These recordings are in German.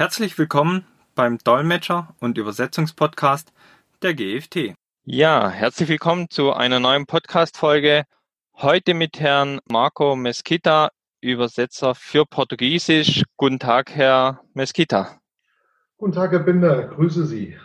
Herzlich willkommen beim Dolmetscher- und Übersetzungspodcast der GFT. Ja, herzlich willkommen zu einer neuen Podcast-Folge. Heute mit Herrn Marco Mesquita, Übersetzer für Portugiesisch. Guten Tag, Herr Mesquita. Guten Tag, Herr Binder. Grüße Sie.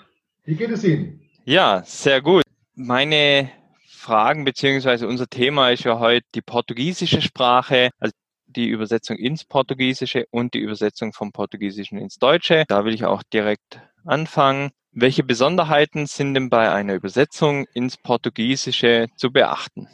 Wie geht es Ihnen? Ja, sehr gut. Meine Fragen beziehungsweise unser Thema ist ja heute die portugiesische Sprache. Also die Übersetzung ins Portugiesische und die Übersetzung vom Portugiesischen ins Deutsche. Da will ich auch direkt anfangen. Welche Besonderheiten sind denn bei einer Übersetzung ins Portugiesische zu beachten?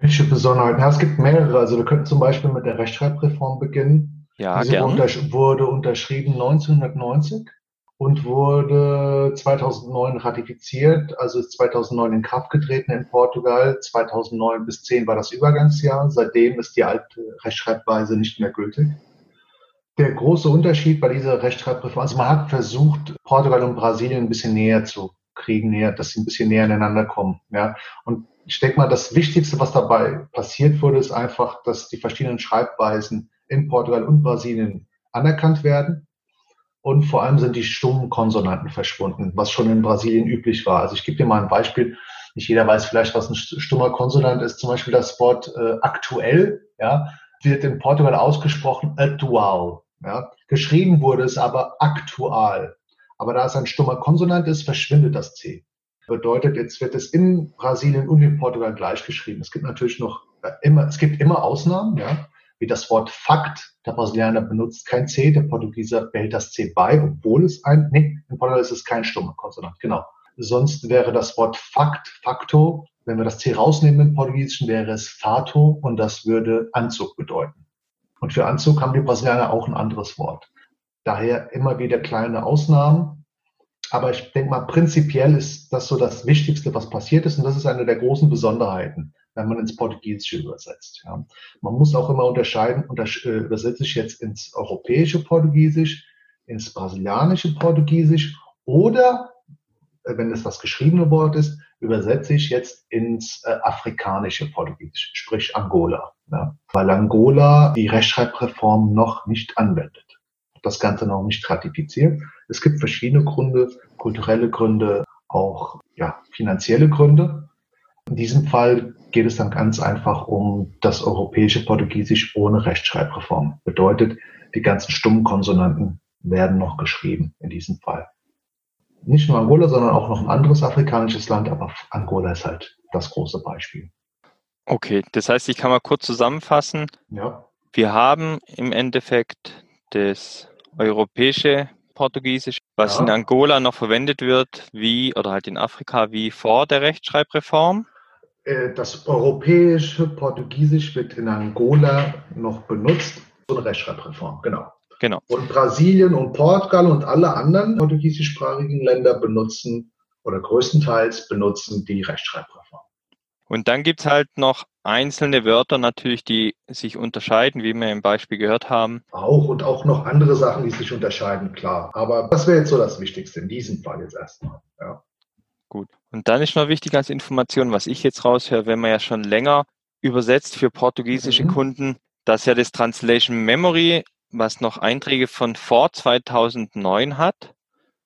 Welche Besonderheiten? Ja, es gibt mehrere. Also wir könnten zum Beispiel mit der Rechtschreibreform beginnen. Ja, Diese gern. untersch wurde unterschrieben 1990 und wurde 2009 ratifiziert, also ist 2009 in Kraft getreten in Portugal. 2009 bis 10 war das Übergangsjahr. Seitdem ist die alte Rechtschreibweise nicht mehr gültig. Der große Unterschied bei dieser Rechtschreibreform, also man hat versucht, Portugal und Brasilien ein bisschen näher zu kriegen, näher, dass sie ein bisschen näher aneinander kommen. Ja. Und ich denke mal, das Wichtigste, was dabei passiert wurde, ist einfach, dass die verschiedenen Schreibweisen in Portugal und Brasilien anerkannt werden und vor allem sind die stummen Konsonanten verschwunden, was schon in Brasilien üblich war. Also ich gebe dir mal ein Beispiel. Nicht jeder weiß vielleicht, was ein stummer Konsonant ist. Zum Beispiel das Wort äh, aktuell, ja, wird in Portugal ausgesprochen atual. Ja. Geschrieben wurde es aber aktual. Aber da es ein stummer Konsonant ist, verschwindet das C. Bedeutet, jetzt wird es in Brasilien und in Portugal gleich geschrieben. Es gibt natürlich noch äh, immer, es gibt immer Ausnahmen, ja wie das Wort Fakt. Der Brasilianer benutzt kein C, der Portugieser behält das C bei, obwohl es ein, nee, in Portugal ist es kein stummer Konsonant, genau. Sonst wäre das Wort Fakt, Facto, wenn wir das C rausnehmen im Portugiesischen, wäre es Fato und das würde Anzug bedeuten. Und für Anzug haben die Brasilianer auch ein anderes Wort. Daher immer wieder kleine Ausnahmen. Aber ich denke mal, prinzipiell ist das so das Wichtigste, was passiert ist. Und das ist eine der großen Besonderheiten wenn man ins Portugiesische übersetzt. Ja. Man muss auch immer unterscheiden, unter, äh, übersetze ich jetzt ins europäische Portugiesisch, ins brasilianische Portugiesisch oder, äh, wenn es das geschriebene Wort ist, übersetze ich jetzt ins äh, afrikanische Portugiesisch, sprich Angola. Ja. Weil Angola die Rechtschreibreform noch nicht anwendet. Das Ganze noch nicht ratifiziert. Es gibt verschiedene Gründe, kulturelle Gründe, auch ja, finanzielle Gründe. In diesem Fall geht es dann ganz einfach um das europäische Portugiesisch ohne Rechtschreibreform. Bedeutet, die ganzen stummen Konsonanten werden noch geschrieben in diesem Fall. Nicht nur Angola, sondern auch noch ein anderes afrikanisches Land, aber Angola ist halt das große Beispiel. Okay, das heißt, ich kann mal kurz zusammenfassen. Ja. Wir haben im Endeffekt das europäische Portugiesisch, was Ja. in Angola noch verwendet wird, wie, oder halt in Afrika, wie vor der Rechtschreibreform. Äh, Das europäische Portugiesisch wird in Angola noch benutzt. So eine Rechtschreibreform, genau. Genau. Und Brasilien und Portugal und alle anderen portugiesischsprachigen Länder benutzen oder größtenteils benutzen die Rechtschreibreform. Und dann gibt's halt noch einzelne Wörter natürlich, die sich unterscheiden, wie wir im Beispiel gehört haben. Auch und auch noch andere Sachen, die sich unterscheiden, klar. Aber das wäre jetzt so das Wichtigste in diesem Fall jetzt erstmal. Ja. Gut. Und dann ist noch wichtig als Information, was ich jetzt raushöre, wenn man ja schon länger übersetzt für portugiesische Mhm. Kunden, dass ja das Translation Memory, was noch Einträge von vor 2009 hat,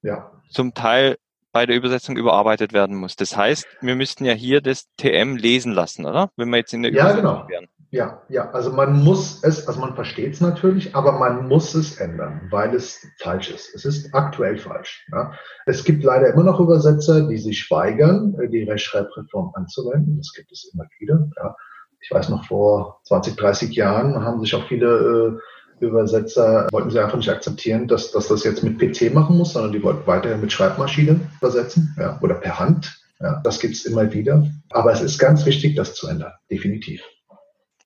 ja. zum Teil bei der Übersetzung überarbeitet werden muss. Das heißt, wir müssten ja hier das TM lesen lassen, oder? Wenn wir jetzt in der Ja, Übersetzung genau. wären. Ja, ja, also man muss es, also man versteht es natürlich, aber man muss es ändern, weil es falsch ist. Es ist aktuell falsch. Ja. Es gibt leider immer noch Übersetzer, die sich weigern, äh, die Rechtschreibreform anzuwenden. Das gibt es immer wieder. Ja. Ich weiß noch, vor 20, 30 Jahren haben sich auch viele äh, Übersetzer, wollten sie einfach nicht akzeptieren, dass, dass das jetzt mit PC machen muss, sondern die wollten weiterhin mit Schreibmaschinen übersetzen ja, oder per Hand. Ja, das gibt es immer wieder. Aber es ist ganz wichtig, das zu ändern. Definitiv.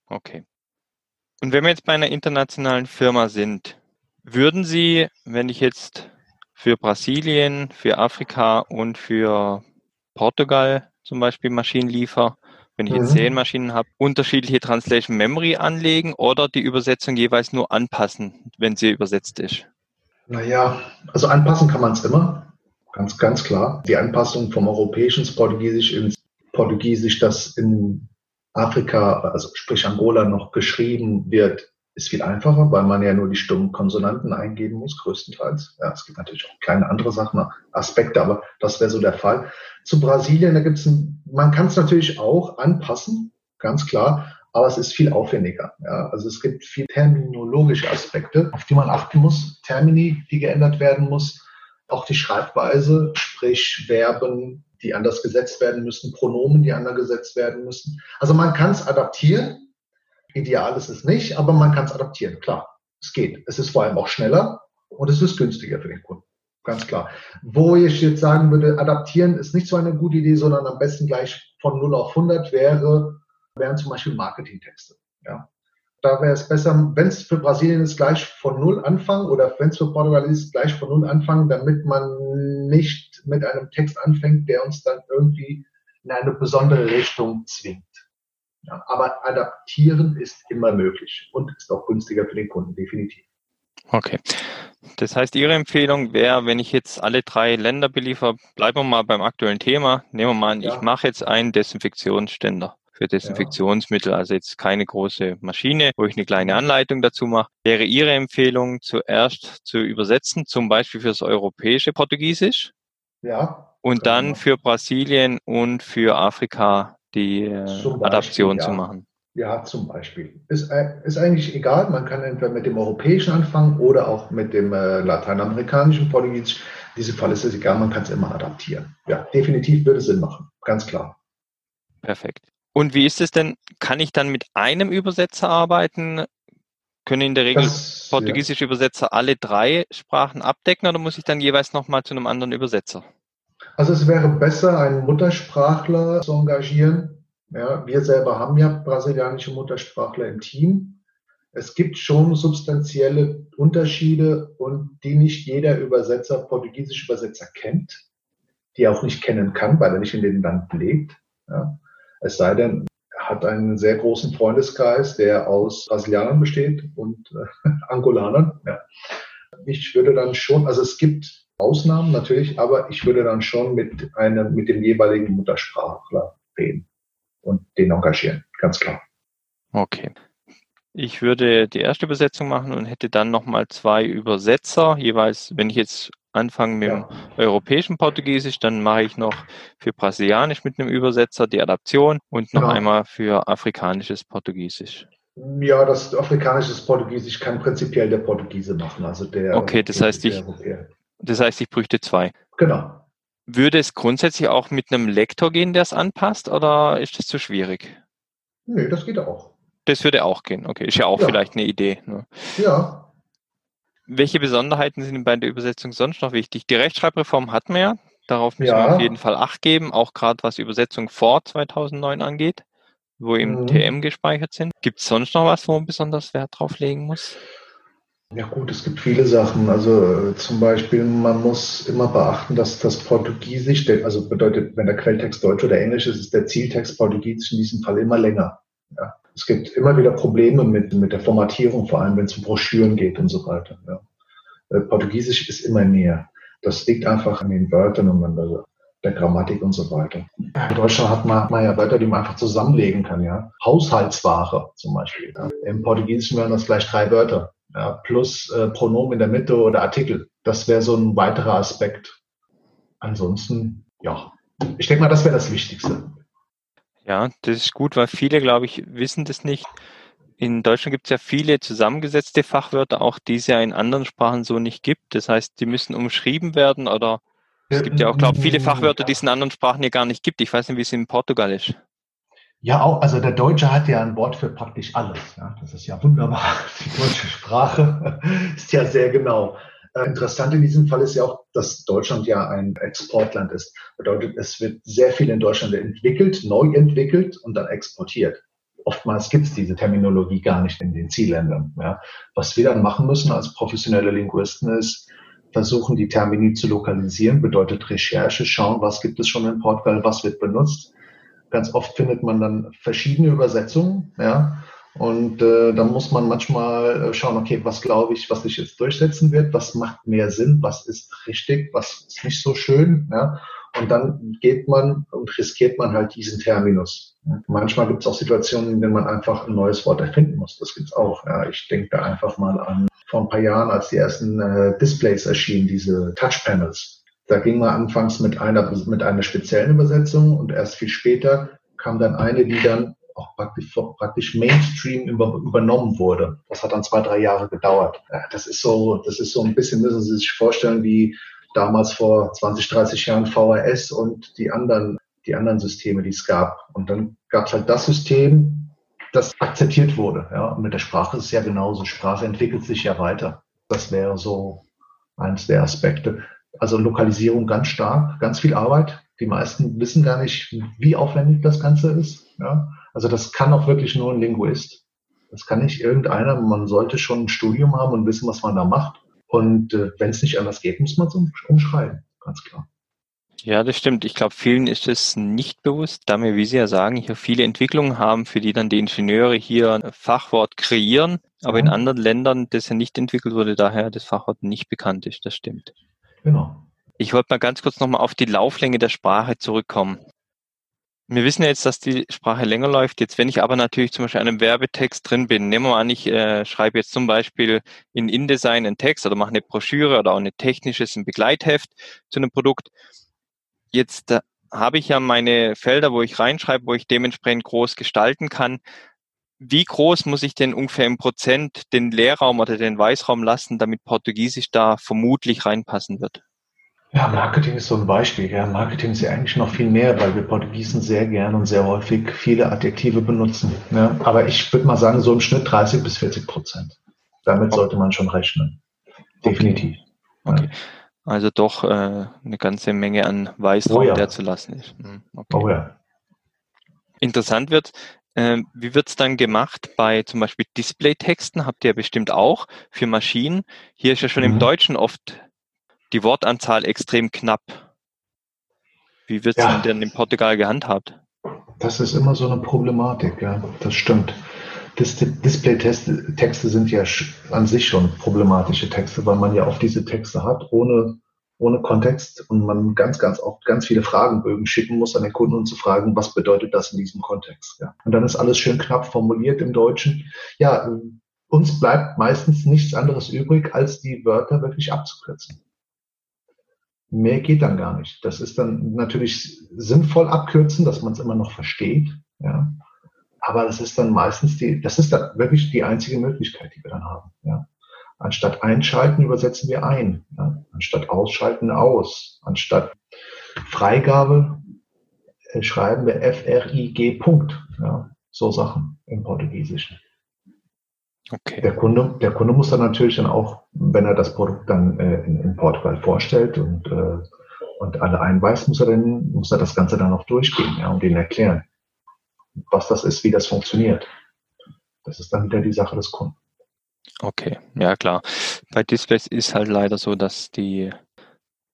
Okay. Und wenn wir jetzt bei einer internationalen Firma sind, würden Sie, wenn ich jetzt für Brasilien, für Afrika und für Portugal zum Beispiel Maschinen liefere, wenn ich jetzt Mhm. zehn Maschinen habe, unterschiedliche Translation Memory anlegen oder die Übersetzung jeweils nur anpassen, wenn sie übersetzt ist? Naja, also anpassen kann man es immer, ganz, ganz klar. Die Anpassung vom Europäischen ins Portugiesisch ins Portugiesisch, das in Afrika, also sprich Angola, noch geschrieben wird, ist viel einfacher, weil man ja nur die stummen Konsonanten eingeben muss, größtenteils. Ja, es gibt natürlich auch kleine andere Sachen, Aspekte, aber das wäre so der Fall. Zu Brasilien, da gibt es ein, man kann es natürlich auch anpassen, ganz klar, aber es ist viel aufwendiger. Ja, also es gibt viel terminologische Aspekte, auf die man achten muss, Termini, die geändert werden muss, auch die Schreibweise, sprich Verben, die anders gesetzt werden müssen, Pronomen, die anders gesetzt werden müssen. Also man kann es adaptieren, Ideal ist es nicht, aber man kann es adaptieren. Klar, es geht. Es ist vor allem auch schneller und es ist günstiger für den Kunden. Ganz klar. Wo ich jetzt sagen würde, adaptieren ist nicht so eine gute Idee, sondern am besten gleich von 0 auf 100 wäre, wären zum Beispiel Marketingtexte. Ja. Da wäre es besser, wenn es für Brasilien ist, gleich von Null anfangen oder wenn es für Portugal ist, gleich von Null anfangen, damit man nicht mit einem Text anfängt, der uns dann irgendwie in eine besondere Richtung zwingt. Ja, aber adaptieren ist immer möglich und ist auch günstiger für den Kunden, definitiv. Okay. Das heißt, Ihre Empfehlung wäre, wenn ich jetzt alle drei Länder beliefer, bleiben wir mal beim aktuellen Thema. Nehmen wir mal an, ja. ich mache jetzt einen Desinfektionsständer für Desinfektionsmittel, also jetzt keine große Maschine, wo ich eine kleine Anleitung dazu mache. Wäre Ihre Empfehlung zuerst zu übersetzen, zum Beispiel fürs europäische Portugiesisch? Ja. Und dann für Brasilien und für Afrika die äh, Beispiel, Adaption ja. zu machen. Ja, zum Beispiel. Ist, äh, ist eigentlich egal. Man kann entweder mit dem europäischen anfangen oder auch mit dem äh, lateinamerikanischen Portugiesisch. In diesem Fall ist es egal, man kann es immer adaptieren. Ja, definitiv würde Sinn machen. Ganz klar. Perfekt. Und wie ist es denn? Kann ich dann mit einem Übersetzer arbeiten? Können in der Regel das, portugiesische ja. Übersetzer alle drei Sprachen abdecken oder muss ich dann jeweils nochmal zu einem anderen Übersetzer? Also es wäre besser, einen Muttersprachler zu engagieren. Ja, wir selber haben ja brasilianische Muttersprachler im Team. Es gibt schon substanzielle Unterschiede und die nicht jeder Übersetzer, portugiesische Übersetzer kennt, die er auch nicht kennen kann, weil er nicht in dem Land lebt. Ja. Es sei denn, er hat einen sehr großen Freundeskreis, der aus Brasilianern besteht und äh, Angolanern. Ja. Ich würde dann schon, also es gibt Ausnahmen natürlich, aber ich würde dann schon mit einem, mit dem jeweiligen Muttersprachler reden und den engagieren, ganz klar. Okay. Ich würde die erste Übersetzung machen und hätte dann nochmal zwei Übersetzer, jeweils, wenn ich jetzt anfange mit ja. dem europäischen Portugiesisch, dann mache ich noch für Brasilianisch mit einem Übersetzer die Adaption und noch ja. einmal für afrikanisches Portugiesisch. Ja, das afrikanische Portugiesisch kann prinzipiell der Portugiese machen, also der. Okay, das heißt, ich, das heißt, ich bräuchte zwei. Genau. Würde es grundsätzlich auch mit einem Lektor gehen, der es anpasst, oder ist das zu schwierig? Nee, das geht auch. Das würde auch gehen. Okay, ist ja auch ja. vielleicht eine Idee. Ne? Ja. Welche Besonderheiten sind bei der Übersetzung sonst noch wichtig? Die Rechtschreibreform hatten wir ja. Darauf müssen ja. wir auf jeden Fall Acht geben, auch gerade was Übersetzung vor 2009 angeht, wo im mhm. TM gespeichert sind. Gibt es sonst noch was, wo man besonders Wert drauf legen muss? Ja gut, es gibt viele Sachen. Also äh, zum Beispiel, man muss immer beachten, dass das Portugiesisch, also bedeutet, wenn der Quelltext Deutsch oder Englisch ist, ist der Zieltext Portugiesisch in diesem Fall immer länger. Ja. Es gibt immer wieder Probleme mit, mit der Formatierung, vor allem wenn es um Broschüren geht und so weiter. Ja. Äh, Portugiesisch ist immer mehr. Das liegt einfach an den Wörtern und an der, der Grammatik und so weiter. In Deutschland hat man, man ja Wörter, die man einfach zusammenlegen kann. Ja. Haushaltsware zum Beispiel. Ja. Im Portugiesischen wären das gleich drei Wörter ja, plus äh, Pronomen in der Mitte oder Artikel. Das wäre so ein weiterer Aspekt. Ansonsten, ja, ich denke mal, das wäre das Wichtigste. Ja, das ist gut, weil viele, glaube ich, wissen das nicht. In Deutschland gibt es ja viele zusammengesetzte Fachwörter, auch die es ja in anderen Sprachen so nicht gibt. Das heißt, die müssen umschrieben werden oder es gibt ja auch, glaube ich, viele Fachwörter, die es in anderen Sprachen hier gar nicht gibt. Ich weiß nicht, wie es in Portugal ist. Ja, auch, also der Deutsche hat ja ein Wort für praktisch alles. Ja. Das ist ja wunderbar. Die deutsche Sprache ist ja sehr genau. Äh, interessant in diesem Fall ist ja auch, dass Deutschland ja ein Exportland ist. Bedeutet, es wird sehr viel in Deutschland entwickelt, neu entwickelt und dann exportiert. Oftmals gibt es diese Terminologie gar nicht in den Zielländern. Ja. Was wir dann machen müssen als professionelle Linguisten ist, versuchen, die Termini zu lokalisieren, bedeutet Recherche, schauen, was gibt es schon in Portugal, was wird benutzt Ganz oft findet man dann verschiedene Übersetzungen, ja. Und äh, dann muss man manchmal äh, schauen, okay, was glaube ich, was sich jetzt durchsetzen wird, was macht mehr Sinn, was ist richtig, was ist nicht so schön, ja. Und dann geht man und riskiert man halt diesen Terminus. Manchmal gibt es auch Situationen, in denen man einfach ein neues Wort erfinden muss. Das gibt's auch. Ja, ich denke da einfach mal an vor ein paar Jahren, als die ersten äh, Displays erschienen, diese Touchpanels. Da ging man anfangs mit einer, mit einer speziellen Übersetzung und erst viel später kam dann eine, die dann auch praktisch, praktisch Mainstream über, übernommen wurde. Das hat dann zwei, drei Jahre gedauert. Das ist so, das ist so ein bisschen, müssen Sie sich vorstellen, wie damals vor 20, 30 Jahren VHS und die anderen, die anderen Systeme, die es gab. Und dann gab es halt das System, das akzeptiert wurde. Ja, und mit der Sprache ist es ja genauso. Sprache entwickelt sich ja weiter. Das wäre so eins der Aspekte. Also Lokalisierung ganz stark, ganz viel Arbeit. Die meisten wissen gar nicht, wie aufwendig das Ganze ist. Ja, also das kann auch wirklich nur ein Linguist. Das kann nicht irgendeiner. Man sollte schon ein Studium haben und wissen, was man da macht. Und äh, wenn es nicht anders geht, muss man es umschreiben, ganz klar. Ja, das stimmt. Ich glaube, vielen ist es nicht bewusst, da wir, wie Sie ja sagen, hier viele Entwicklungen haben, für die dann die Ingenieure hier ein Fachwort kreieren, aber ja. in anderen Ländern das ja nicht entwickelt wurde, daher das Fachwort nicht bekannt ist. Das stimmt. Genau. Ich wollte mal ganz kurz nochmal auf die Lauflänge der Sprache zurückkommen. Wir wissen jetzt, dass die Sprache länger läuft. Jetzt, wenn ich aber natürlich zum Beispiel einem Werbetext drin bin, nehmen wir an, ich äh, schreibe jetzt zum Beispiel in InDesign einen Text oder mache eine Broschüre oder auch ein technisches, ein Begleitheft zu einem Produkt. Jetzt äh, habe ich ja meine Felder, wo ich reinschreibe, wo ich dementsprechend groß gestalten kann. Wie groß muss ich denn ungefähr im Prozent den Leerraum oder den Weißraum lassen, damit Portugiesisch da vermutlich reinpassen wird? Ja, Marketing ist so ein Beispiel. Ja, Marketing ist ja eigentlich noch viel mehr, weil wir Portugiesen sehr gern und sehr häufig viele Adjektive benutzen. Ne? Aber ich würde mal sagen, so im Schnitt 30 bis 40 Prozent. Damit sollte man schon rechnen. Definitiv. Okay. okay. Also doch äh, eine ganze Menge an Weißraum, oh ja. der zu lassen ist. Hm, okay. Oh ja. Interessant wird, äh, wie wird es dann gemacht bei zum Beispiel Displaytexten? Habt ihr ja bestimmt auch für Maschinen. Hier ist ja schon mhm. im Deutschen oft die Wortanzahl extrem knapp. Wie wird es ja. denn in Portugal gehandhabt? Das ist immer so eine Problematik, ja, das stimmt. Dis Display-Texte sind ja an sich schon problematische Texte, weil man ja oft diese Texte hat, ohne, ohne Kontext und man ganz, ganz oft ganz viele Fragenbögen schicken muss an den Kunden, um zu fragen, was bedeutet das in diesem Kontext. Ja. Und dann ist alles schön knapp formuliert im Deutschen. Ja, uns bleibt meistens nichts anderes übrig, als die Wörter wirklich abzukürzen. Mehr geht dann gar nicht. Das ist dann natürlich sinnvoll abkürzen, dass man es immer noch versteht. Ja. Aber das ist dann meistens die, das ist dann wirklich die einzige Möglichkeit, die wir dann haben. Ja. Anstatt einschalten übersetzen wir ein. Ja. Anstatt ausschalten aus. Anstatt Freigabe äh, schreiben wir F-R-I-G Punkt. Ja. So Sachen im Portugiesischen. Okay. Der Kunde, der Kunde muss dann natürlich dann auch, wenn er das Produkt dann äh, in, in, Portugal vorstellt und, äh, und alle einweist, muss er dann, muss er das Ganze dann auch durchgehen, ja, und denen erklären, was das ist, wie das funktioniert. Das ist dann wieder die Sache des Kunden. Okay, ja klar. Bei Displays ist halt leider so, dass die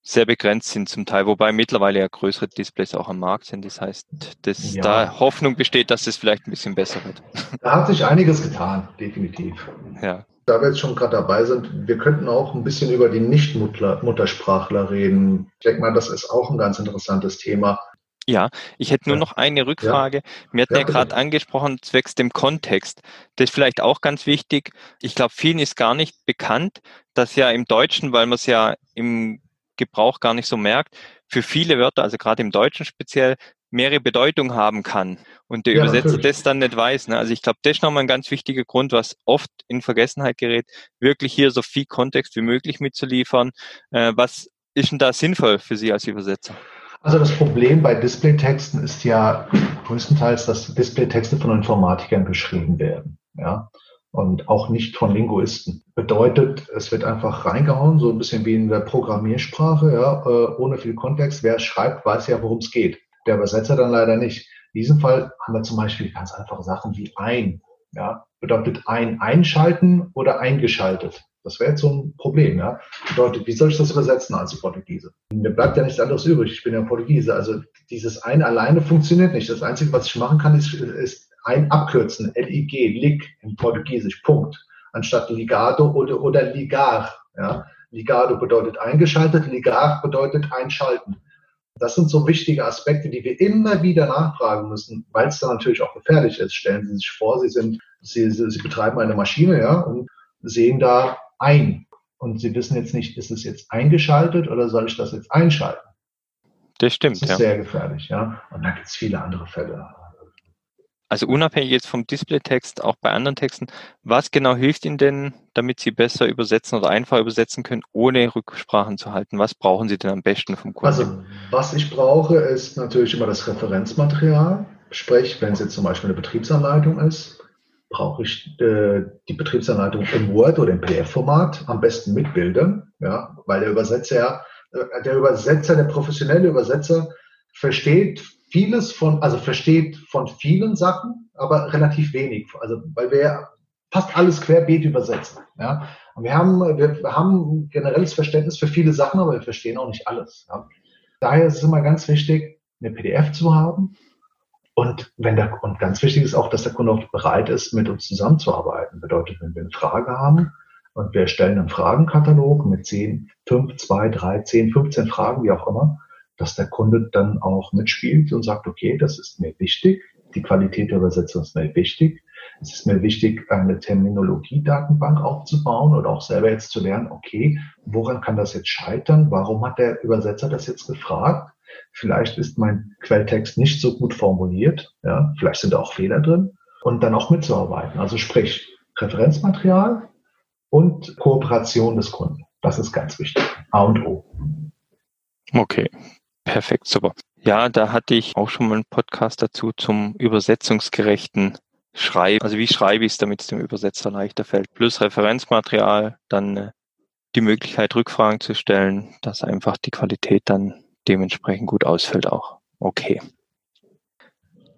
sehr begrenzt sind zum Teil, wobei mittlerweile ja größere Displays auch am Markt sind. Das heißt, dass ja. da Hoffnung besteht, dass es vielleicht ein bisschen besser wird. Da hat sich einiges getan, definitiv. Ja. Da wir jetzt schon gerade dabei sind, wir könnten auch ein bisschen über die Nicht-Muttersprachler reden. Ich denke mal, das ist auch ein ganz interessantes Thema. Ja, ich hätte nur noch eine Rückfrage. Ja. Wir hatten ja, ja gerade angesprochen, zwecks dem Kontext. Das ist vielleicht auch ganz wichtig. Ich glaube, vielen ist gar nicht bekannt, dass ja im Deutschen, weil man es ja im Gebrauch gar nicht so merkt, für viele Wörter, also gerade im Deutschen speziell, mehrere Bedeutungen haben kann und der ja, Übersetzer natürlich. das dann nicht weiß. Ne? Also ich glaube, das ist nochmal ein ganz wichtiger Grund, was oft in Vergessenheit gerät, wirklich hier so viel Kontext wie möglich mitzuliefern. Äh, was ist denn da sinnvoll für Sie als Übersetzer? Also das Problem bei Displaytexten ist ja größtenteils, dass Displaytexte von Informatikern geschrieben werden. Ja und auch nicht von Linguisten. Bedeutet, es wird einfach reingehauen, so ein bisschen wie in der Programmiersprache, ja, äh, ohne viel Kontext. Wer schreibt, weiß ja, worum es geht. Der Übersetzer dann leider nicht. In diesem Fall haben wir zum Beispiel ganz einfache Sachen wie ein. Ja, bedeutet ein einschalten oder eingeschaltet. Das wäre jetzt so ein Problem, ja. Bedeutet, wie soll ich das übersetzen als Portugiese? Mir bleibt ja nichts anderes übrig. Ich bin ja Portugiese. Also dieses ein alleine funktioniert nicht. Das Einzige, was ich machen kann, ist, ist ein abkürzen, LIG, Lig im Portugiesisch, Punkt, anstatt Ligado oder, oder Ligar. Ja. Ligado bedeutet eingeschaltet, Ligar bedeutet einschalten. das sind so wichtige Aspekte, die wir immer wieder nachfragen müssen, weil es dann natürlich auch gefährlich ist. Stellen Sie sich vor, Sie sind, Sie, Sie betreiben eine Maschine, ja, und sehen da ein. Und Sie wissen jetzt nicht, ist es jetzt eingeschaltet oder soll ich das jetzt einschalten? Das stimmt, Das ist ja. sehr gefährlich, ja. Und da gibt es viele andere Fälle. Also unabhängig jetzt vom Displaytext, auch bei anderen Texten, was genau hilft Ihnen denn, damit Sie besser übersetzen oder einfach übersetzen können, ohne Rücksprachen zu halten? Was brauchen Sie denn am besten vom Kunden? Also, was ich brauche, ist natürlich immer das Referenzmaterial. Sprich, wenn es jetzt zum Beispiel eine Betriebsanleitung ist, brauche ich äh, die Betriebsanleitung im Word oder im PDF-Format, am besten mit Bildern, ja, weil der Übersetzer, äh, der Übersetzer, der professionelle Übersetzer versteht vieles von, also versteht von vielen Sachen, aber relativ wenig. Also, weil wir fast alles querbeet übersetzen, ja. Und wir haben, wir haben ein generelles Verständnis für viele Sachen, aber wir verstehen auch nicht alles. Ja. Daher ist es immer ganz wichtig, eine PDF zu haben. Und wenn der, und ganz wichtig ist auch, dass der Kunde auch bereit ist, mit uns zusammenzuarbeiten. Bedeutet, wenn wir eine Frage haben und wir erstellen einen Fragenkatalog mit 10, 5, 2, 3, 10, 15 Fragen, wie auch immer, dass der Kunde dann auch mitspielt und sagt, okay, das ist mir wichtig, die Qualität der Übersetzung ist mir wichtig, es ist mir wichtig, eine Terminologiedatenbank aufzubauen oder auch selber jetzt zu lernen, okay, woran kann das jetzt scheitern? Warum hat der Übersetzer das jetzt gefragt? Vielleicht ist mein Quelltext nicht so gut formuliert, ja, vielleicht sind da auch Fehler drin und dann auch mitzuarbeiten. Also sprich, Referenzmaterial und Kooperation des Kunden. Das ist ganz wichtig. A und O. Okay, perfekt, super. Ja, da hatte ich auch schon mal einen Podcast dazu zum übersetzungsgerechten Schreiben. Also wie schreibe ich es, damit es dem Übersetzer leichter fällt. Plus Referenzmaterial, dann äh, die Möglichkeit, Rückfragen zu stellen, dass einfach die Qualität dann dementsprechend gut ausfällt auch. Okay.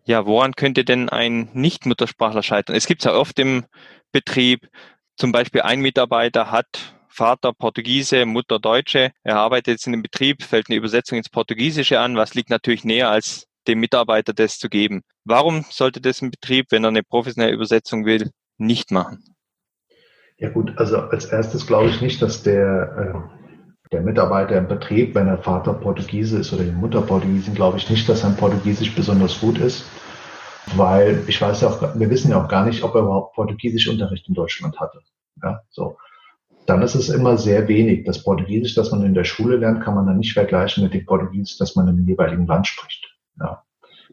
Ja, woran könnte denn ein Nicht-Muttersprachler scheitern? Es gibt ja oft im Betrieb, zum Beispiel ein Mitarbeiter hat Vater Portugiese, Mutter Deutsche. Er arbeitet jetzt in dem Betrieb, fällt eine Übersetzung ins Portugiesische an, was liegt natürlich näher als dem Mitarbeiter das zu geben. Warum sollte das ein Betrieb, wenn er eine professionelle Übersetzung will, nicht machen? Ja gut, also als erstes glaube ich nicht, dass der, äh, der Mitarbeiter im Betrieb, wenn der Vater Portugiese ist oder die Mutter Portugiesin, glaube ich nicht, dass sein Portugiesisch besonders gut ist. Weil ich weiß ja auch, wir wissen ja auch gar nicht, ob er überhaupt Portugiesischunterricht in Deutschland hatte. Ja, so. Dann ist es immer sehr wenig. Das Portugiesisch, das man in der Schule lernt, kann man dann nicht vergleichen mit dem Portugiesisch, das man im jeweiligen Land spricht. Ja.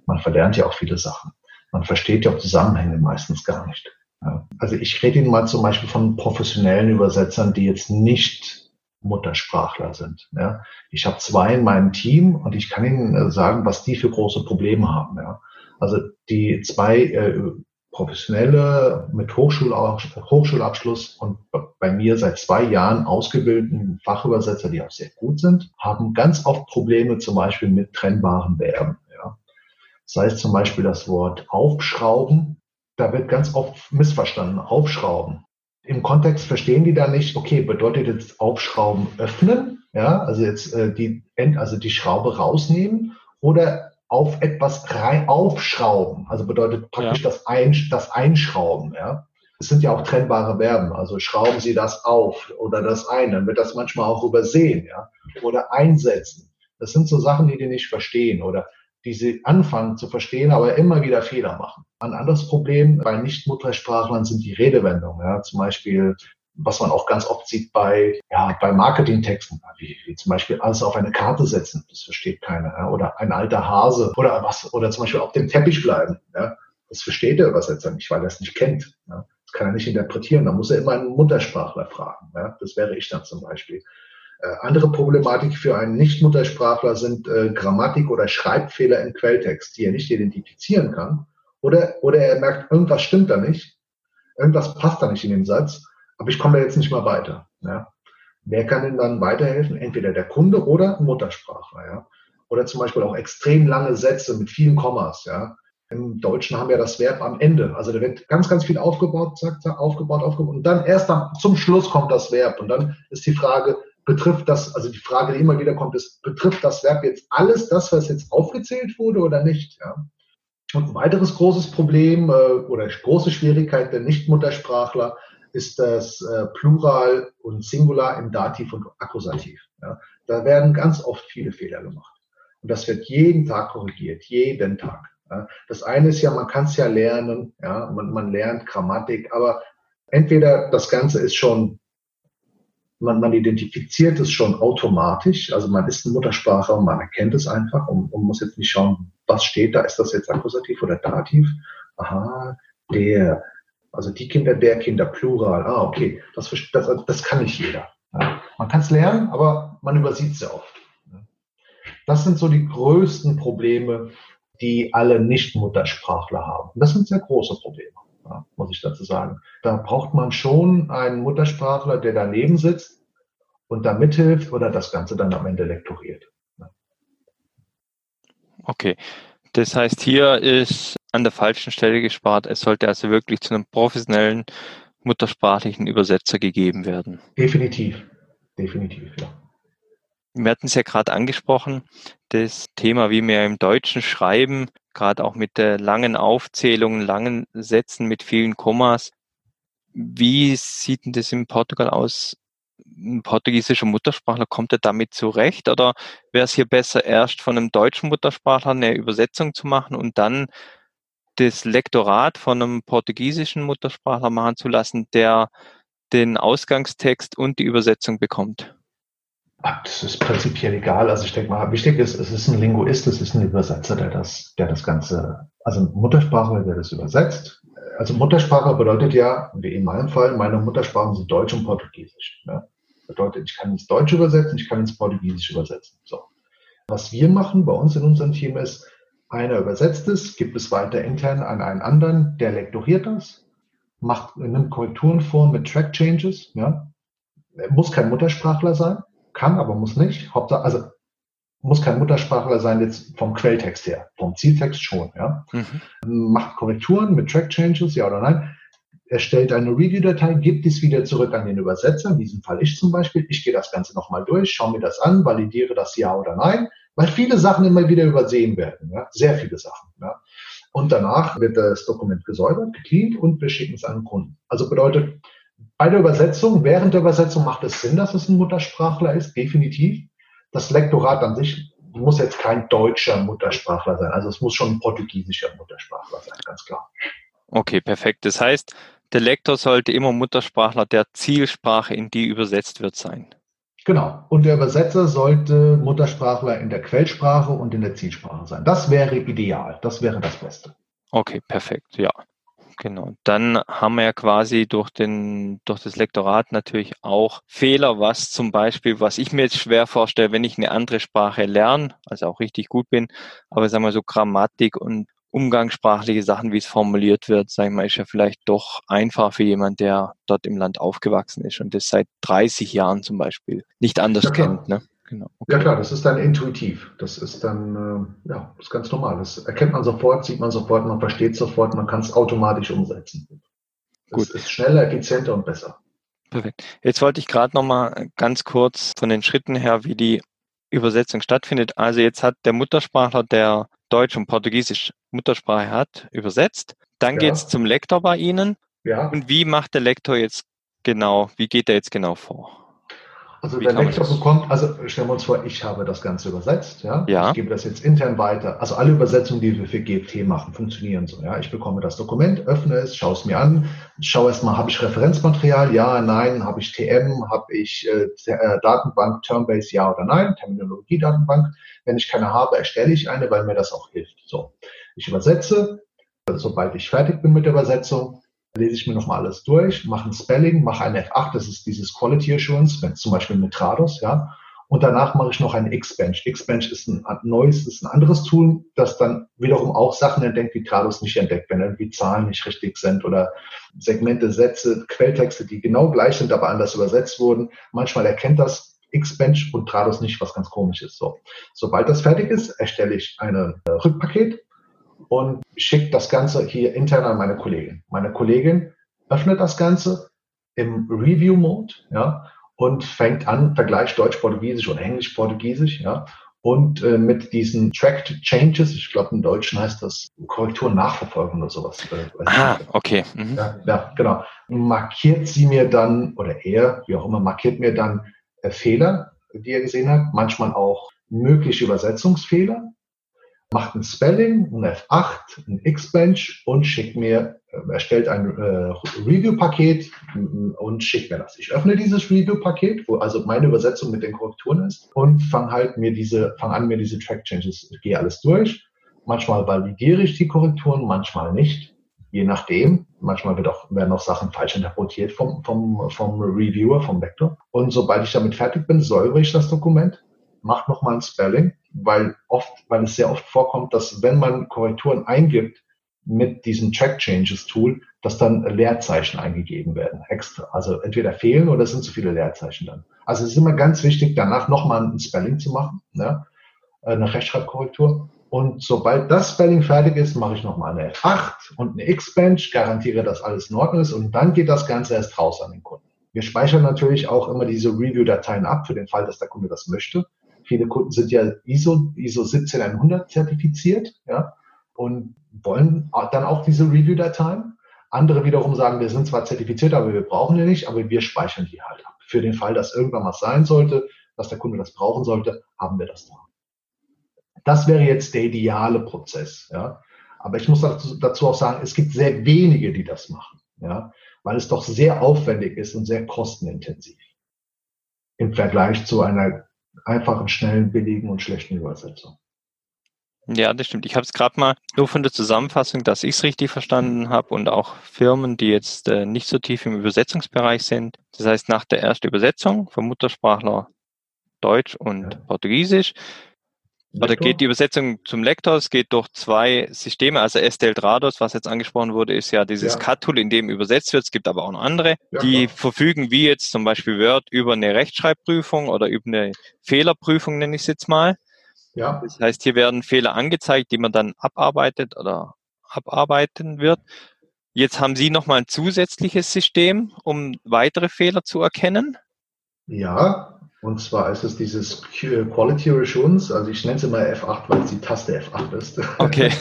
Man verlernt ja auch viele Sachen. Man versteht ja auch Zusammenhänge meistens gar nicht. Ja. Also ich rede Ihnen mal zum Beispiel von professionellen Übersetzern, die jetzt nicht Muttersprachler sind. Ja. Ich habe zwei in meinem Team und ich kann Ihnen sagen, was die für große Probleme haben. Ja. Also die zwei äh, professionelle mit Hochschulabschluss und bei mir seit zwei Jahren ausgebildeten Fachübersetzer, die auch sehr gut sind, haben ganz oft Probleme zum Beispiel mit trennbaren Verben. Ja. Das heißt zum Beispiel das Wort aufschrauben, da wird ganz oft missverstanden, aufschrauben. Im Kontext verstehen die da nicht, okay, bedeutet jetzt aufschrauben öffnen, ja, also jetzt äh, die, also die Schraube rausnehmen oder auf etwas rein aufschrauben. Also bedeutet praktisch ja. das, Ein, das Einschrauben. Ja. Es sind ja auch trennbare Verben. Also schrauben Sie das auf oder das ein. Dann wird das manchmal auch übersehen. Ja. Oder einsetzen. Das sind so Sachen, die die nicht verstehen oder die sie anfangen zu verstehen, aber immer wieder Fehler machen. Ein anderes Problem bei Nicht-Muttersprachlern sind die Redewendungen. Ja. Zum Beispiel was man auch ganz oft sieht bei, ja, bei Marketingtexten, wie, wie zum Beispiel alles auf eine Karte setzen, das versteht keiner, ja, oder ein alter Hase oder was, oder zum Beispiel auf dem Teppich bleiben, ja, das versteht der Übersetzer nicht, weil er es nicht kennt, ja, das kann er nicht interpretieren, da muss er immer einen Muttersprachler fragen, ja, das wäre ich dann zum Beispiel. Äh, andere Problematik für einen Nicht-Muttersprachler sind äh, Grammatik- oder Schreibfehler im Quelltext, die er nicht identifizieren kann, oder, oder er merkt, irgendwas stimmt da nicht, irgendwas passt da nicht in den Satz, aber ich komme jetzt nicht mal weiter. Ja. Wer kann denn dann weiterhelfen? Entweder der Kunde oder ein Muttersprachler. Ja. Oder zum Beispiel auch extrem lange Sätze mit vielen Kommas. Ja. Im Deutschen haben wir das Verb am Ende. Also da wird ganz, ganz viel aufgebaut, zack, zack, aufgebaut, aufgebaut. Und dann erst am, zum Schluss kommt das Verb. Und dann ist die Frage, betrifft das, also die Frage, die immer wieder kommt, ist, betrifft das Verb jetzt alles das, was jetzt aufgezählt wurde oder nicht? Ja? Und ein weiteres großes Problem äh, oder große Schwierigkeit der Nichtmuttersprachler ist das äh, Plural und Singular im Dativ und Akkusativ. Ja. Da werden ganz oft viele Fehler gemacht. Und das wird jeden Tag korrigiert, jeden Tag. Ja. Das eine ist ja, man kann es ja lernen, ja, man, man lernt Grammatik, aber entweder das Ganze ist schon, man, man identifiziert es schon automatisch, also man ist ein Muttersprachler und man erkennt es einfach und, und muss jetzt nicht schauen, was steht da, ist das jetzt Akkusativ oder Dativ? Aha, der, also die Kinder, der Kinder, Plural. Ah, okay, das, das, das kann nicht jeder. Ja. Man kann es lernen, aber man übersieht es oft. Das sind so die größten Probleme, die alle Nicht-Muttersprachler haben. Das sind sehr große Probleme, ja, muss ich dazu sagen. Da braucht man schon einen Muttersprachler, der daneben sitzt und da mithilft oder das Ganze dann am Ende lektoriert. Ja. Okay. Das heißt, hier ist an der falschen Stelle gespart. Es sollte also wirklich zu einem professionellen muttersprachlichen Übersetzer gegeben werden. Definitiv. Definitiv, ja. Wir hatten es ja gerade angesprochen, das Thema, wie wir im Deutschen schreiben, gerade auch mit der langen Aufzählung, langen Sätzen mit vielen Kommas. Wie sieht denn das in Portugal aus? Ein portugiesischer Muttersprachler, kommt er damit zurecht? Oder wäre es hier besser, erst von einem deutschen Muttersprachler eine Übersetzung zu machen und dann das Lektorat von einem portugiesischen Muttersprachler machen zu lassen, der den Ausgangstext und die Übersetzung bekommt? Das ist prinzipiell egal. Also ich denke mal, wichtig ist, es ist ein Linguist, es ist ein Übersetzer, der das, der das Ganze, also ein Muttersprachler, der das übersetzt. Also Muttersprache bedeutet ja, wie in meinem Fall, meine Muttersprachen sind Deutsch und Portugiesisch. Ja? Bedeutet, ich kann ins Deutsch übersetzen, ich kann ins Portugiesisch übersetzen. So. Was wir machen bei uns in unserem Team ist, einer übersetzt es, gibt es weiter intern an einen anderen, der lektoriert das, macht, nimmt Korrekturen vor mit Track Changes, ja. Muss kein Muttersprachler sein, kann, aber muss nicht. Hauptsache, also muss kein Muttersprachler sein jetzt vom Quelltext her, vom Zieltext schon, ja. Mhm. Macht Korrekturen mit Track Changes, ja oder nein. Erstellt eine Review-Datei, gibt es wieder zurück an den Übersetzer, in diesem Fall ich zum Beispiel. Ich gehe das Ganze nochmal durch, schaue mir das an, validiere das ja oder nein, weil viele Sachen immer wieder übersehen werden, ja. Sehr viele Sachen, ja. Und danach wird das Dokument gesäubert, gecleant und wir schicken es an den Kunden. Also bedeutet, bei der Übersetzung, während der Übersetzung macht es Sinn, dass es ein Muttersprachler ist, definitiv. Das Lektorat an sich muss jetzt kein deutscher Muttersprachler sein. Also es muss schon ein portugiesischer Muttersprachler sein, ganz klar. Okay, perfekt. Das heißt, der Lektor sollte immer Muttersprachler der Zielsprache, in die übersetzt wird, sein. Genau. Und der Übersetzer sollte Muttersprachler in der Quellsprache und in der Zielsprache sein. Das wäre ideal. Das wäre das Beste. Okay, perfekt. Ja. Genau. Dann haben wir ja quasi durch den, durch das Lektorat natürlich auch Fehler, was zum Beispiel, was ich mir jetzt schwer vorstelle, wenn ich eine andere Sprache lerne, also auch richtig gut bin, aber sagen wir so Grammatik und umgangssprachliche Sachen, wie es formuliert wird, sagen wir, mal, ist ja vielleicht doch einfach für jemand, der dort im Land aufgewachsen ist und das seit 30 Jahren zum Beispiel nicht anders ja, kennt. Ne? Genau. Okay. Ja klar, das ist dann intuitiv. Das ist dann, äh, ja, das ist ganz normal. Das erkennt man sofort, sieht man sofort, man versteht sofort, man kann es automatisch umsetzen. Das Gut. ist schneller, effizienter und besser. Perfekt. Jetzt wollte ich gerade noch mal ganz kurz von den Schritten her, wie die Übersetzung stattfindet. Also jetzt hat der Muttersprachler, der Deutsch und Portugiesisch Muttersprache hat, übersetzt. Dann ja. geht es zum Lektor bei Ihnen. Ja. Und wie macht der Lektor jetzt genau, wie geht er jetzt genau vor? Also Wie der Lektor bekommt, also stellen wir uns vor, ich habe das Ganze übersetzt, ja? ja. Ich gebe das jetzt intern weiter. Also alle Übersetzungen, die wir für GFT machen, funktionieren so, ja. Ich bekomme das Dokument, öffne es, schaue es mir an, schaue erstmal, habe ich Referenzmaterial, ja, nein, habe ich TM, habe ich äh, äh, Datenbank, Termbase, ja oder nein, Terminologie-Datenbank. Wenn ich keine habe, erstelle ich eine, weil mir das auch hilft. So. Ich übersetze, sobald ich fertig bin mit der Übersetzung, lese ich mir nochmal alles durch, mache ein Spelling, mache ein F8, das ist dieses Quality Assurance, wenn zum Beispiel mit Trados, ja. Und danach mache ich noch ein Xbench. Xbench ist ein neues, ist ein anderes Tool, das dann wiederum auch Sachen entdeckt, die Trados nicht entdeckt, wenn irgendwie Zahlen nicht richtig sind oder Segmente, Sätze, Quelltexte, die genau gleich sind, aber anders übersetzt wurden. Manchmal erkennt das Xbench und Trados nicht, was ganz komisch ist. So. Sobald das fertig ist, erstelle ich ein Rückpaket und schicke das Ganze hier intern an meine Kollegin. Meine Kollegin öffnet das Ganze im Review-Mode, ja, und fängt an, vergleicht Deutsch-Portugiesisch oder Englisch-Portugiesisch, ja, und äh, mit diesen Tracked Changes, ich glaube im Deutschen heißt das Korrektur nachverfolgen oder sowas. Äh, ah, okay. Mhm. Ja, ja, genau. Markiert sie mir dann, oder er, wie auch immer, markiert mir dann äh, Fehler, die er gesehen hat, manchmal auch mögliche Übersetzungsfehler, macht ein Spelling, ein F8, ein Xbench und schickt mir, äh, erstellt ein äh, Review-Paket und schickt mir das. Ich öffne dieses Review-Paket, wo also meine Übersetzung mit den Korrekturen ist und fange halt mir diese, fange an, mir diese Track Changes, gehe alles durch. Manchmal validiere ich die Korrekturen, manchmal nicht, je nachdem. Manchmal wird auch, werden auch Sachen falsch interpretiert vom, vom, vom Reviewer, vom Vektor. Und sobald ich damit fertig bin, säubere ich das Dokument, mache nochmal ein Spelling weil oft, weil es sehr oft vorkommt, dass wenn man Korrekturen eingibt mit diesem Track Changes Tool, dass dann Leerzeichen eingegeben werden, extra. Also entweder fehlen oder es sind zu viele Leerzeichen dann. Also es ist immer ganz wichtig, danach nochmal ein Spelling zu machen, ne? eine Rechtschreibkorrektur. Und sobald das Spelling fertig ist, mache ich nochmal eine F8 und eine X-Bench, garantiere, dass alles in Ordnung ist und dann geht das Ganze erst raus an den Kunden. Wir speichern natürlich auch immer diese Review-Dateien ab für den Fall, dass der Kunde das möchte. Viele Kunden sind ja ISO, ISO 17100 zertifiziert, ja, und wollen dann auch diese Review-Dateien. Andere wiederum sagen, wir sind zwar zertifiziert, aber wir brauchen die nicht, aber wir speichern die halt ab. Für den Fall, dass irgendwann was sein sollte, dass der Kunde das brauchen sollte, haben wir das da. Das wäre jetzt der ideale Prozess, ja. Aber ich muss dazu, dazu auch sagen, es gibt sehr wenige, die das machen, ja, weil es doch sehr aufwendig ist und sehr kostenintensiv im Vergleich zu einer einfachen, schnellen, billigen und schlechten Übersetzung. Ja, das stimmt. Ich habe es gerade mal nur von der Zusammenfassung, dass ich es richtig verstanden habe und auch Firmen, die jetzt äh, nicht so tief im Übersetzungsbereich sind. Das heißt, nach der ersten Übersetzung vom Muttersprachler Deutsch und ja. Portugiesisch oder geht die Übersetzung zum Lektor? Es geht durch zwei Systeme. Also Estel Trados, was jetzt angesprochen wurde, ist ja dieses ja. CAT-Tool, in dem übersetzt wird. Es gibt aber auch noch andere, ja, die klar. verfügen, wie jetzt zum Beispiel Word, über eine Rechtschreibprüfung oder über eine Fehlerprüfung, nenne ich es jetzt mal. Ja. Das heißt, hier werden Fehler angezeigt, die man dann abarbeitet oder abarbeiten wird. Jetzt haben Sie nochmal ein zusätzliches System, um weitere Fehler zu erkennen. Ja, und zwar ist es dieses Quality Assurance, also ich nenne es immer F8, weil es die Taste F8 ist. Okay.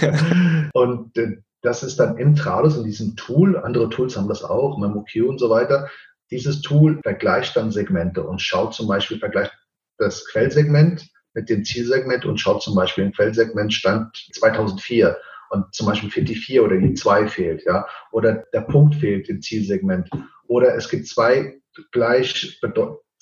und äh, das ist dann in Trados, in diesem Tool, andere Tools haben das auch, MemoQ und so weiter. Dieses Tool vergleicht dann Segmente und schaut zum Beispiel, vergleicht das Quellsegment mit dem Zielsegment und schaut zum Beispiel im Quellsegment Stand 2004 und zum Beispiel fehlt die 4 oder die 2 fehlt, ja, oder der Punkt fehlt im Zielsegment oder es gibt zwei gleich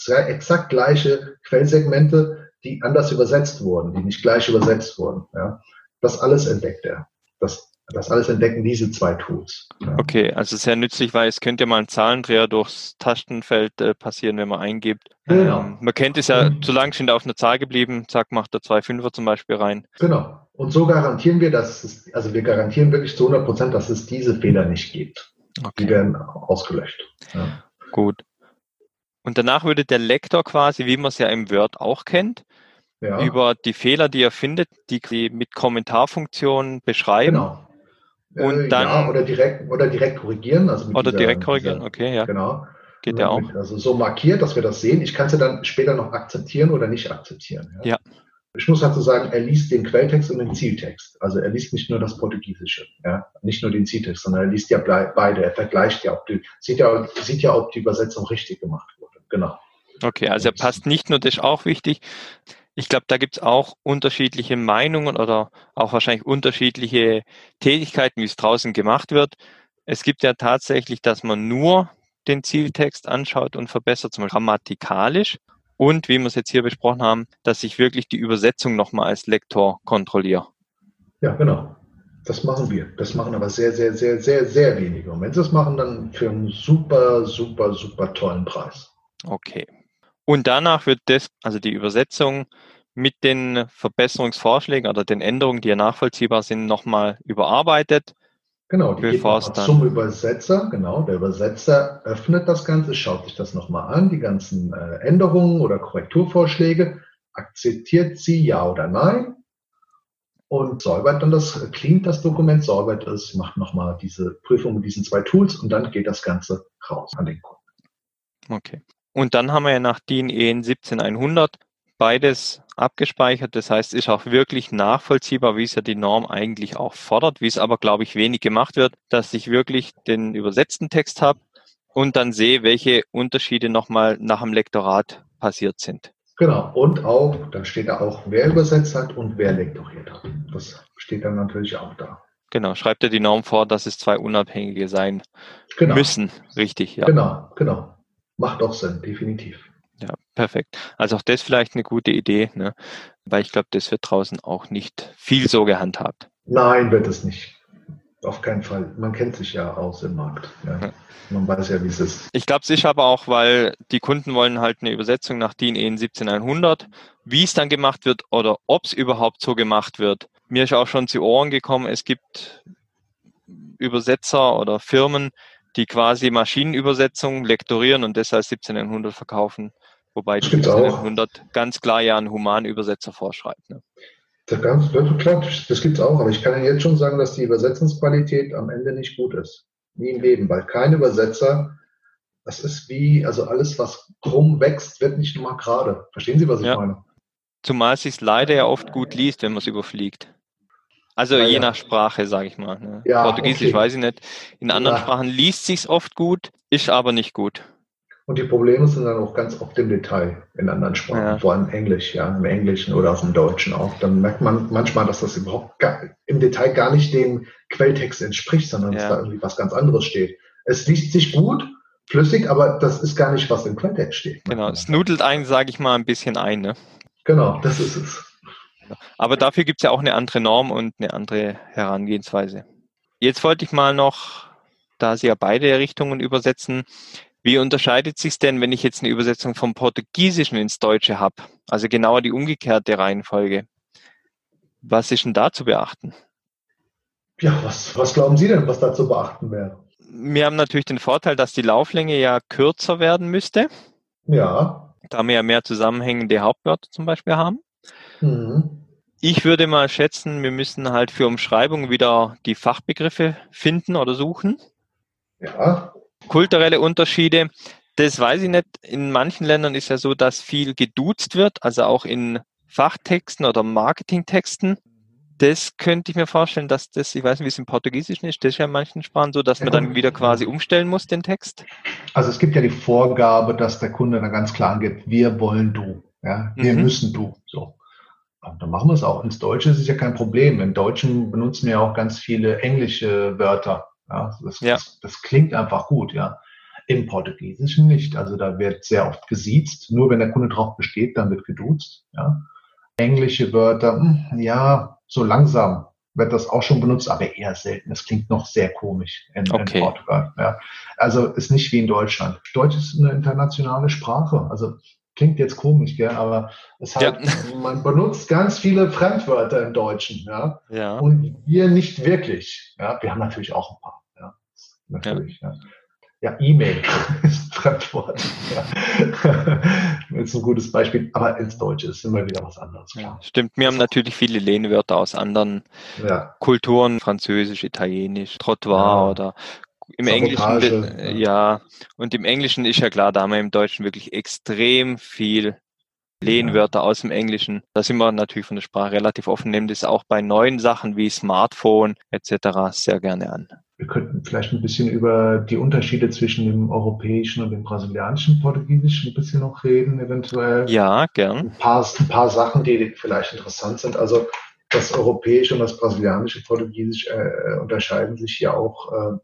exakt gleiche Quellsegmente, die anders übersetzt wurden, die nicht gleich übersetzt wurden. Ja. Das alles entdeckt er. Das, das alles entdecken diese zwei Tools. Ja. Okay, also sehr nützlich, weil es könnte ja mal ein Zahlendreher durchs Tastenfeld äh, passieren, wenn man eingibt. Genau. Ähm, man kennt es ja, zu lang sind auf einer Zahl geblieben, zack, macht der 2,5er zum Beispiel rein. Genau. Und so garantieren wir, dass es, also wir garantieren wirklich zu 100 Prozent, dass es diese Fehler nicht gibt. Okay. Die werden ausgelöscht. Ja. Gut. Und danach würde der Lektor quasi, wie man es ja im Word auch kennt, ja. über die Fehler, die er findet, die mit Kommentarfunktionen beschreiben. Genau. Und äh, dann, ja, oder direkt, oder direkt korrigieren. Also oder dieser, direkt korrigieren, dieser, okay, ja. Genau. Geht ja auch. Also so markiert, dass wir das sehen. Ich kann es ja dann später noch akzeptieren oder nicht akzeptieren. Ja. ja. Ich muss dazu sagen, er liest den Quelltext und den Zieltext. Also er liest nicht nur das Portugiesische, ja, nicht nur den Zieltext, sondern er liest ja beide. Er vergleicht ja, ob die, sieht ja, sieht ja, ob die Übersetzung richtig gemacht wurde. Genau. Okay, also er passt nicht nur, das ist auch wichtig. Ich glaube, da gibt es auch unterschiedliche Meinungen oder auch wahrscheinlich unterschiedliche Tätigkeiten, wie es draußen gemacht wird. Es gibt ja tatsächlich, dass man nur den Zieltext anschaut und verbessert, zum Beispiel grammatikalisch. Und wie wir es jetzt hier besprochen haben, dass ich wirklich die Übersetzung nochmal als Lektor kontrolliere. Ja, genau. Das machen wir. Das machen aber sehr, sehr, sehr, sehr, sehr wenige. Und wenn sie es machen, dann für einen super, super, super tollen Preis. Okay. Und danach wird das, also die Übersetzung mit den Verbesserungsvorschlägen oder den Änderungen, die ja nachvollziehbar sind, nochmal überarbeitet. Genau, die geht zum Übersetzer. Genau, der Übersetzer öffnet das Ganze, schaut sich das nochmal an, die ganzen äh, Änderungen oder Korrekturvorschläge, akzeptiert sie ja oder nein und säubert dann das, cleant das Dokument, säubert es, macht nochmal diese Prüfung mit diesen zwei Tools und dann geht das Ganze raus an den Kunden. Okay. Und dann haben wir ja nach DIN EN 17100 beides abgespeichert. Das heißt, ist auch wirklich nachvollziehbar, wie es ja die Norm eigentlich auch fordert, wie es aber, glaube ich, wenig gemacht wird, dass ich wirklich den übersetzten Text habe und dann sehe, welche Unterschiede nochmal nach dem Lektorat passiert sind. Genau. Und auch, da steht da auch, wer übersetzt hat und wer lektoriert hat. Das steht dann natürlich auch da. Genau, schreibt er die Norm vor, dass es zwei Unabhängige sein Genau. müssen. Richtig, ja. Genau, genau. Macht auch Sinn, definitiv. Ja, perfekt. Also auch das vielleicht eine gute Idee, ne? weil ich glaube, das wird draußen auch nicht viel so gehandhabt. Nein, wird es nicht. Auf keinen Fall. Man kennt sich ja aus im Markt. Ja. Man weiß ja, wie es ist. Ich glaube es ist aber auch, weil die Kunden wollen halt eine Übersetzung nach DIN EN 17100. Wie es dann gemacht wird oder ob es überhaupt so gemacht wird. Mir ist auch schon zu Ohren gekommen, es gibt Übersetzer oder Firmen, die quasi Maschinenübersetzung lektorieren und das als 1700 verkaufen. Wobei gibt's auch. 1700 ganz klar ja einen Humanübersetzer vorschreibt. Ne? Das, ganz, klar, das gibt es auch, aber ich kann Ihnen jetzt schon sagen, dass die Übersetzungsqualität am Ende nicht gut ist. Nie im Leben, weil kein Übersetzer, das ist wie, also alles, was krumm wächst, wird nicht immer gerade. Verstehen Sie, was ich Ja. meine? Zumal es sich leider ja oft gut liest, wenn man es überfliegt. Also Ja, je ja. nach Sprache, sage ich mal. Ne? Portugiesisch okay. weiß ich nicht. In anderen. Sprachen liest sich's oft gut, ist aber nicht gut. Und die Probleme sind dann auch ganz oft im Detail in anderen Sprachen, Ja. vor allem Englisch, ja, im Englischen oder auch im Deutschen auch. Dann merkt man manchmal, dass das überhaupt gar, im Detail gar nicht dem Quelltext entspricht, sondern dass Ja. da irgendwie was ganz anderes steht. Es liest sich gut, flüssig, aber das ist gar nicht, was im Quelltext steht. Genau. Es nudelt einen, sage ich mal, ein bisschen ein. Ne? Genau, das ist es. Aber dafür gibt's ja auch eine andere Norm und eine andere Herangehensweise. Jetzt wollte ich mal noch, da Sie ja beide Richtungen übersetzen, wie unterscheidet sich denn, wenn ich jetzt eine Übersetzung vom Portugiesischen ins Deutsche habe? Also genauer die umgekehrte Reihenfolge. Was ist denn da zu beachten? Ja, was, was glauben Sie denn, was da zu beachten wäre? Wir haben natürlich den Vorteil, dass die Lauflänge ja kürzer werden müsste, Ja. da wir ja mehr zusammenhängende Hauptwörter zum Beispiel haben. Mhm. Ich würde mal schätzen, wir müssen halt für Umschreibung wieder die Fachbegriffe finden oder suchen. Ja. Kulturelle Unterschiede, das weiß ich nicht. In manchen Ländern ist ja so, dass viel geduzt wird, also auch in Fachtexten oder Marketingtexten. Das könnte ich mir vorstellen, dass das, ich weiß nicht, wie es im Portugiesischen ist, das ist ja in manchen Sprachen so, dass man dann wieder quasi umstellen muss, den Text. Also es gibt ja die Vorgabe, dass der Kunde dann ganz klar angibt, wir wollen du, ja, wir Mhm. müssen du, so. Und dann machen wir es auch. Ins Deutsche ist es ja kein Problem. Im Deutschen benutzen wir auch ganz viele englische Wörter. Ja, das, Ja. Das, das klingt einfach gut, ja. Im Portugiesischen nicht. Also da wird sehr oft gesiezt. Nur wenn der Kunde drauf besteht, dann wird geduzt, ja. Englische Wörter, hm, ja, so langsam wird das auch schon benutzt, aber eher selten. Es klingt noch sehr komisch in, Okay. in Portugal. Ja. Also ist nicht wie in Deutschland. Deutsch ist eine internationale Sprache. Also klingt jetzt komisch, gell? aber es Ja. halt, man benutzt ganz viele Fremdwörter im Deutschen, ja. Ja. Und wir nicht wirklich. Ja, wir haben natürlich auch ein paar. Natürlich. Ja, ja E-Mail ist ein Fremdwort. Ja. ist ein gutes Beispiel. Aber ins Deutsche ist immer wieder was anderes. Klar. Stimmt, wir haben natürlich viele Lehnwörter aus anderen Ja, Kulturen, Französisch, Italienisch, Trottoir Ja. oder im Sabotage, Englischen, ja, und im Englischen ist ja klar, da haben wir im Deutschen wirklich extrem viel Lehnwörter aus dem Englischen. Da sind wir natürlich von der Sprache relativ offen, nehmen das auch bei neuen Sachen wie Smartphone etc. sehr gerne an. wir könnten vielleicht ein bisschen über die Unterschiede zwischen dem europäischen und dem brasilianischen Portugiesisch ein bisschen noch reden, eventuell. Ja, gern. ein paar, ein paar Sachen, die vielleicht interessant sind. Also das europäische und das brasilianische Portugiesisch äh, unterscheiden sich ja auch äh,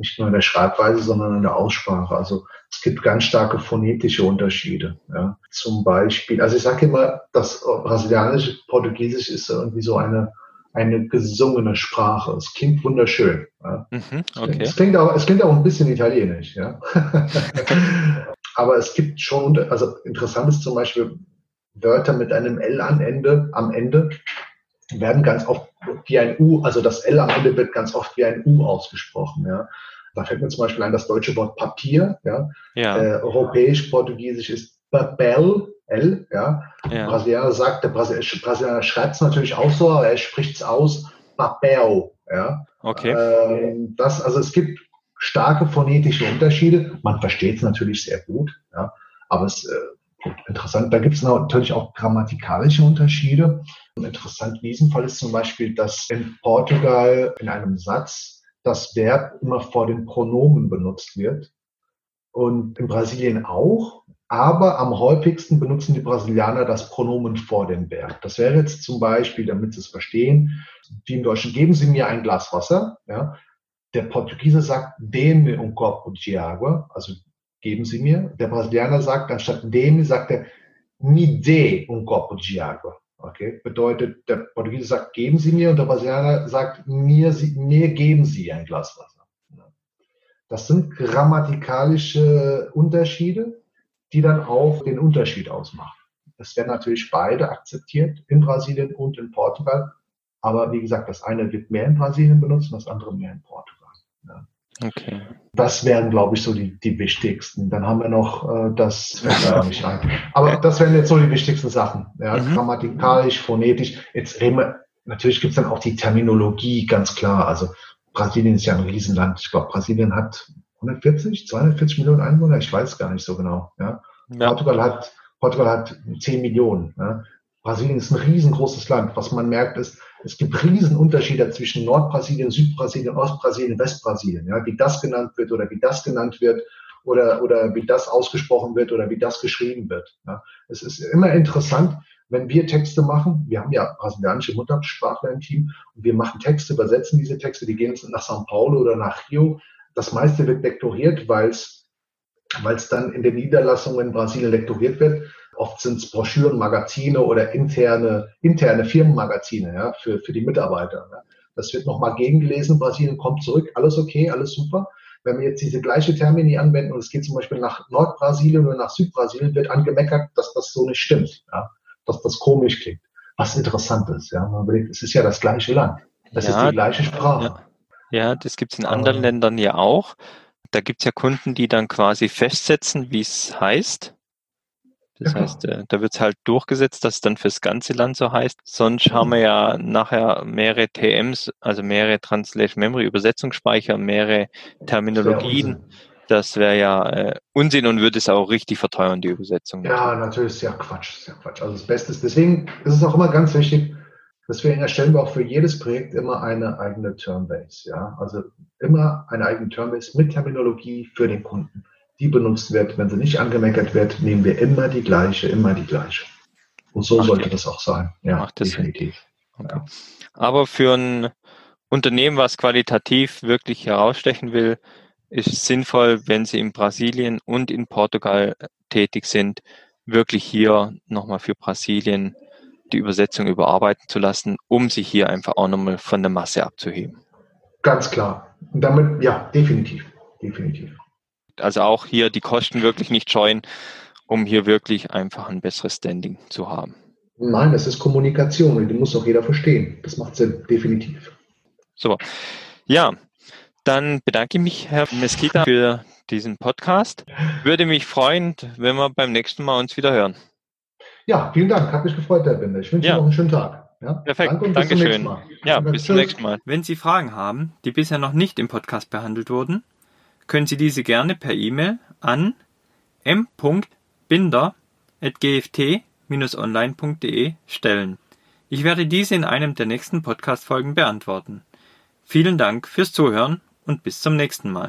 nicht nur in der Schreibweise, sondern in der Aussprache. Also es gibt ganz starke phonetische Unterschiede. Ja. Zum Beispiel, also ich sage immer, das brasilianische Portugiesisch ist irgendwie so eine eine gesungene Sprache. Es klingt wunderschön. Ja. Mhm, okay. Es klingt auch, es klingt auch ein bisschen italienisch, ja. Aber es gibt schon, also interessant ist zum Beispiel Wörter mit einem L am Ende, am Ende werden ganz oft wie ein U, also das L am Ende wird ganz oft wie ein U ausgesprochen, ja. Da fällt mir zum Beispiel ein das deutsche Wort Papier, ja. Ja, Äh, Europäisch-Portugiesisch ist Papel, L, ja. ja. Brasilianer sagt, der Brasilianer, schreibt es natürlich auch so, aber er spricht es aus, Papel, ja. Okay. Ähm, das, also es gibt starke phonetische Unterschiede. Man versteht es natürlich sehr gut, ja, aber es äh, interessant. Da gibt es natürlich auch grammatikalische Unterschiede. Interessant in diesem Fall ist zum Beispiel, dass in Portugal in einem Satz das Verb immer vor den Pronomen benutzt wird und in Brasilien auch. Aber am häufigsten benutzen die Brasilianer das Pronomen vor dem Verb. Das wäre jetzt zum Beispiel, damit Sie es verstehen, wie im Deutschen, geben Sie mir ein Glas Wasser. Ja. Der Portugiese sagt, deme un copo de água, also geben Sie mir. Der Brasilianer sagt, anstatt deme, sagt er, mi dê un copo de água. Okay? Bedeutet, der Portugiese sagt, geben Sie mir und der Brasilianer sagt, mir, mir geben Sie ein Glas Wasser. Das sind grammatikalische Unterschiede, die dann auch den Unterschied ausmachen. Es werden natürlich beide akzeptiert in Brasilien und in Portugal. Aber wie gesagt, das eine wird mehr in Brasilien benutzt und das andere mehr in Portugal. Ja. Okay. Das wären, glaube ich, so die, die wichtigsten. Dann haben wir noch äh, das, fällt nicht ein. Aber das wären jetzt so die wichtigsten Sachen. Ja, mhm. Grammatikalisch, phonetisch. Jetzt reden wir, natürlich gibt es dann auch die Terminologie, ganz klar. Also Brasilien ist ja ein Riesenland. Ich glaube, Brasilien hat 140, 240 Millionen Einwohner, ich weiß gar nicht so genau. Ja. ja. Portugal hat Portugal hat 10 Millionen. Ja. Brasilien ist ein riesengroßes Land. Was man merkt ist, es gibt Riesenunterschiede zwischen Nordbrasilien, Südbrasilien, Ostbrasilien, Westbrasilien. Ja, wie das genannt wird oder wie das genannt wird oder, oder wie das ausgesprochen wird oder wie das geschrieben wird. Ja, es ist immer interessant, wenn wir Texte machen. Wir haben ja brasilianische Muttersprachler im Team und wir machen Texte, übersetzen diese Texte, die gehen nach São Paulo oder nach Rio. Das meiste wird lektoriert, weil es weil es dann in den Niederlassungen in Brasilien lektoriert wird. Oft sind es Broschüren, Magazine oder interne, interne Firmenmagazine ja, für, für die Mitarbeiter. Ja. Das wird nochmal gegengelesen. Brasilien kommt zurück. Alles okay, alles super. Wenn wir jetzt diese gleiche Termini anwenden und es geht zum Beispiel nach Nordbrasilien oder nach Südbrasilien, wird angemeckert, dass das so nicht stimmt, ja, dass das komisch klingt. Was interessant ist, ja. Man überlegt, es ist ja das gleiche Land. Das ja, ist die gleiche Sprache. Ja, ja das gibt es in anderen Aber, Ländern ja auch. Da gibt es ja Kunden, die dann quasi festsetzen, wie es heißt. Das genau. heißt, äh, da wird es halt durchgesetzt, dass es dann fürs ganze Land so heißt. Sonst mhm. haben wir ja nachher mehrere TMs, also mehrere Translation Memory Übersetzungsspeicher, mehrere Terminologien. Das wäre ja äh, Unsinn und würde es auch richtig verteuern, die Übersetzung. Ja, natürlich ist ja Quatsch, ist ja Quatsch. Also das Beste ist, deswegen ist es auch immer ganz wichtig, Deswegen erstellen wir auch für jedes Projekt immer eine eigene Termbase. Ja? Also immer eine eigene Termbase mit Terminologie für den Kunden die benutzt wird. Wenn sie nicht angemeckert wird, nehmen wir immer die gleiche, immer die gleiche. Und so Macht sollte das auch sein. Ja, Macht definitiv. Okay. Ja. Aber für ein Unternehmen, was qualitativ wirklich herausstechen will, ist es sinnvoll, wenn sie in Brasilien und in Portugal tätig sind, wirklich hier nochmal für Brasilien die Übersetzung überarbeiten zu lassen, um sich hier einfach auch nochmal von der Masse abzuheben. Ganz klar. Und damit, ja, definitiv. Definitiv. Also auch hier die Kosten wirklich nicht scheuen, um hier wirklich einfach ein besseres Standing zu haben. Nein, das ist Kommunikation und die muss auch jeder verstehen. Das macht Sinn, definitiv. So, ja, dann bedanke ich mich, Herr Mesquita, für diesen Podcast. Würde mich freuen, wenn wir beim nächsten Mal uns wieder hören. Ja, vielen Dank. Hat mich gefreut, Herr Binder. Ich wünsche ja. Ihnen noch einen schönen Tag. Ja? Perfekt. Danke und Dankeschön. Ja, bis zum nächsten Mal. Wenn Sie Fragen haben, die bisher noch nicht im Podcast behandelt wurden, können Sie diese gerne per E-Mail an m.binder.gft-online.de stellen. Ich werde diese in einem der nächsten Podcast-Folgen beantworten. Vielen Dank fürs Zuhören und bis zum nächsten Mal.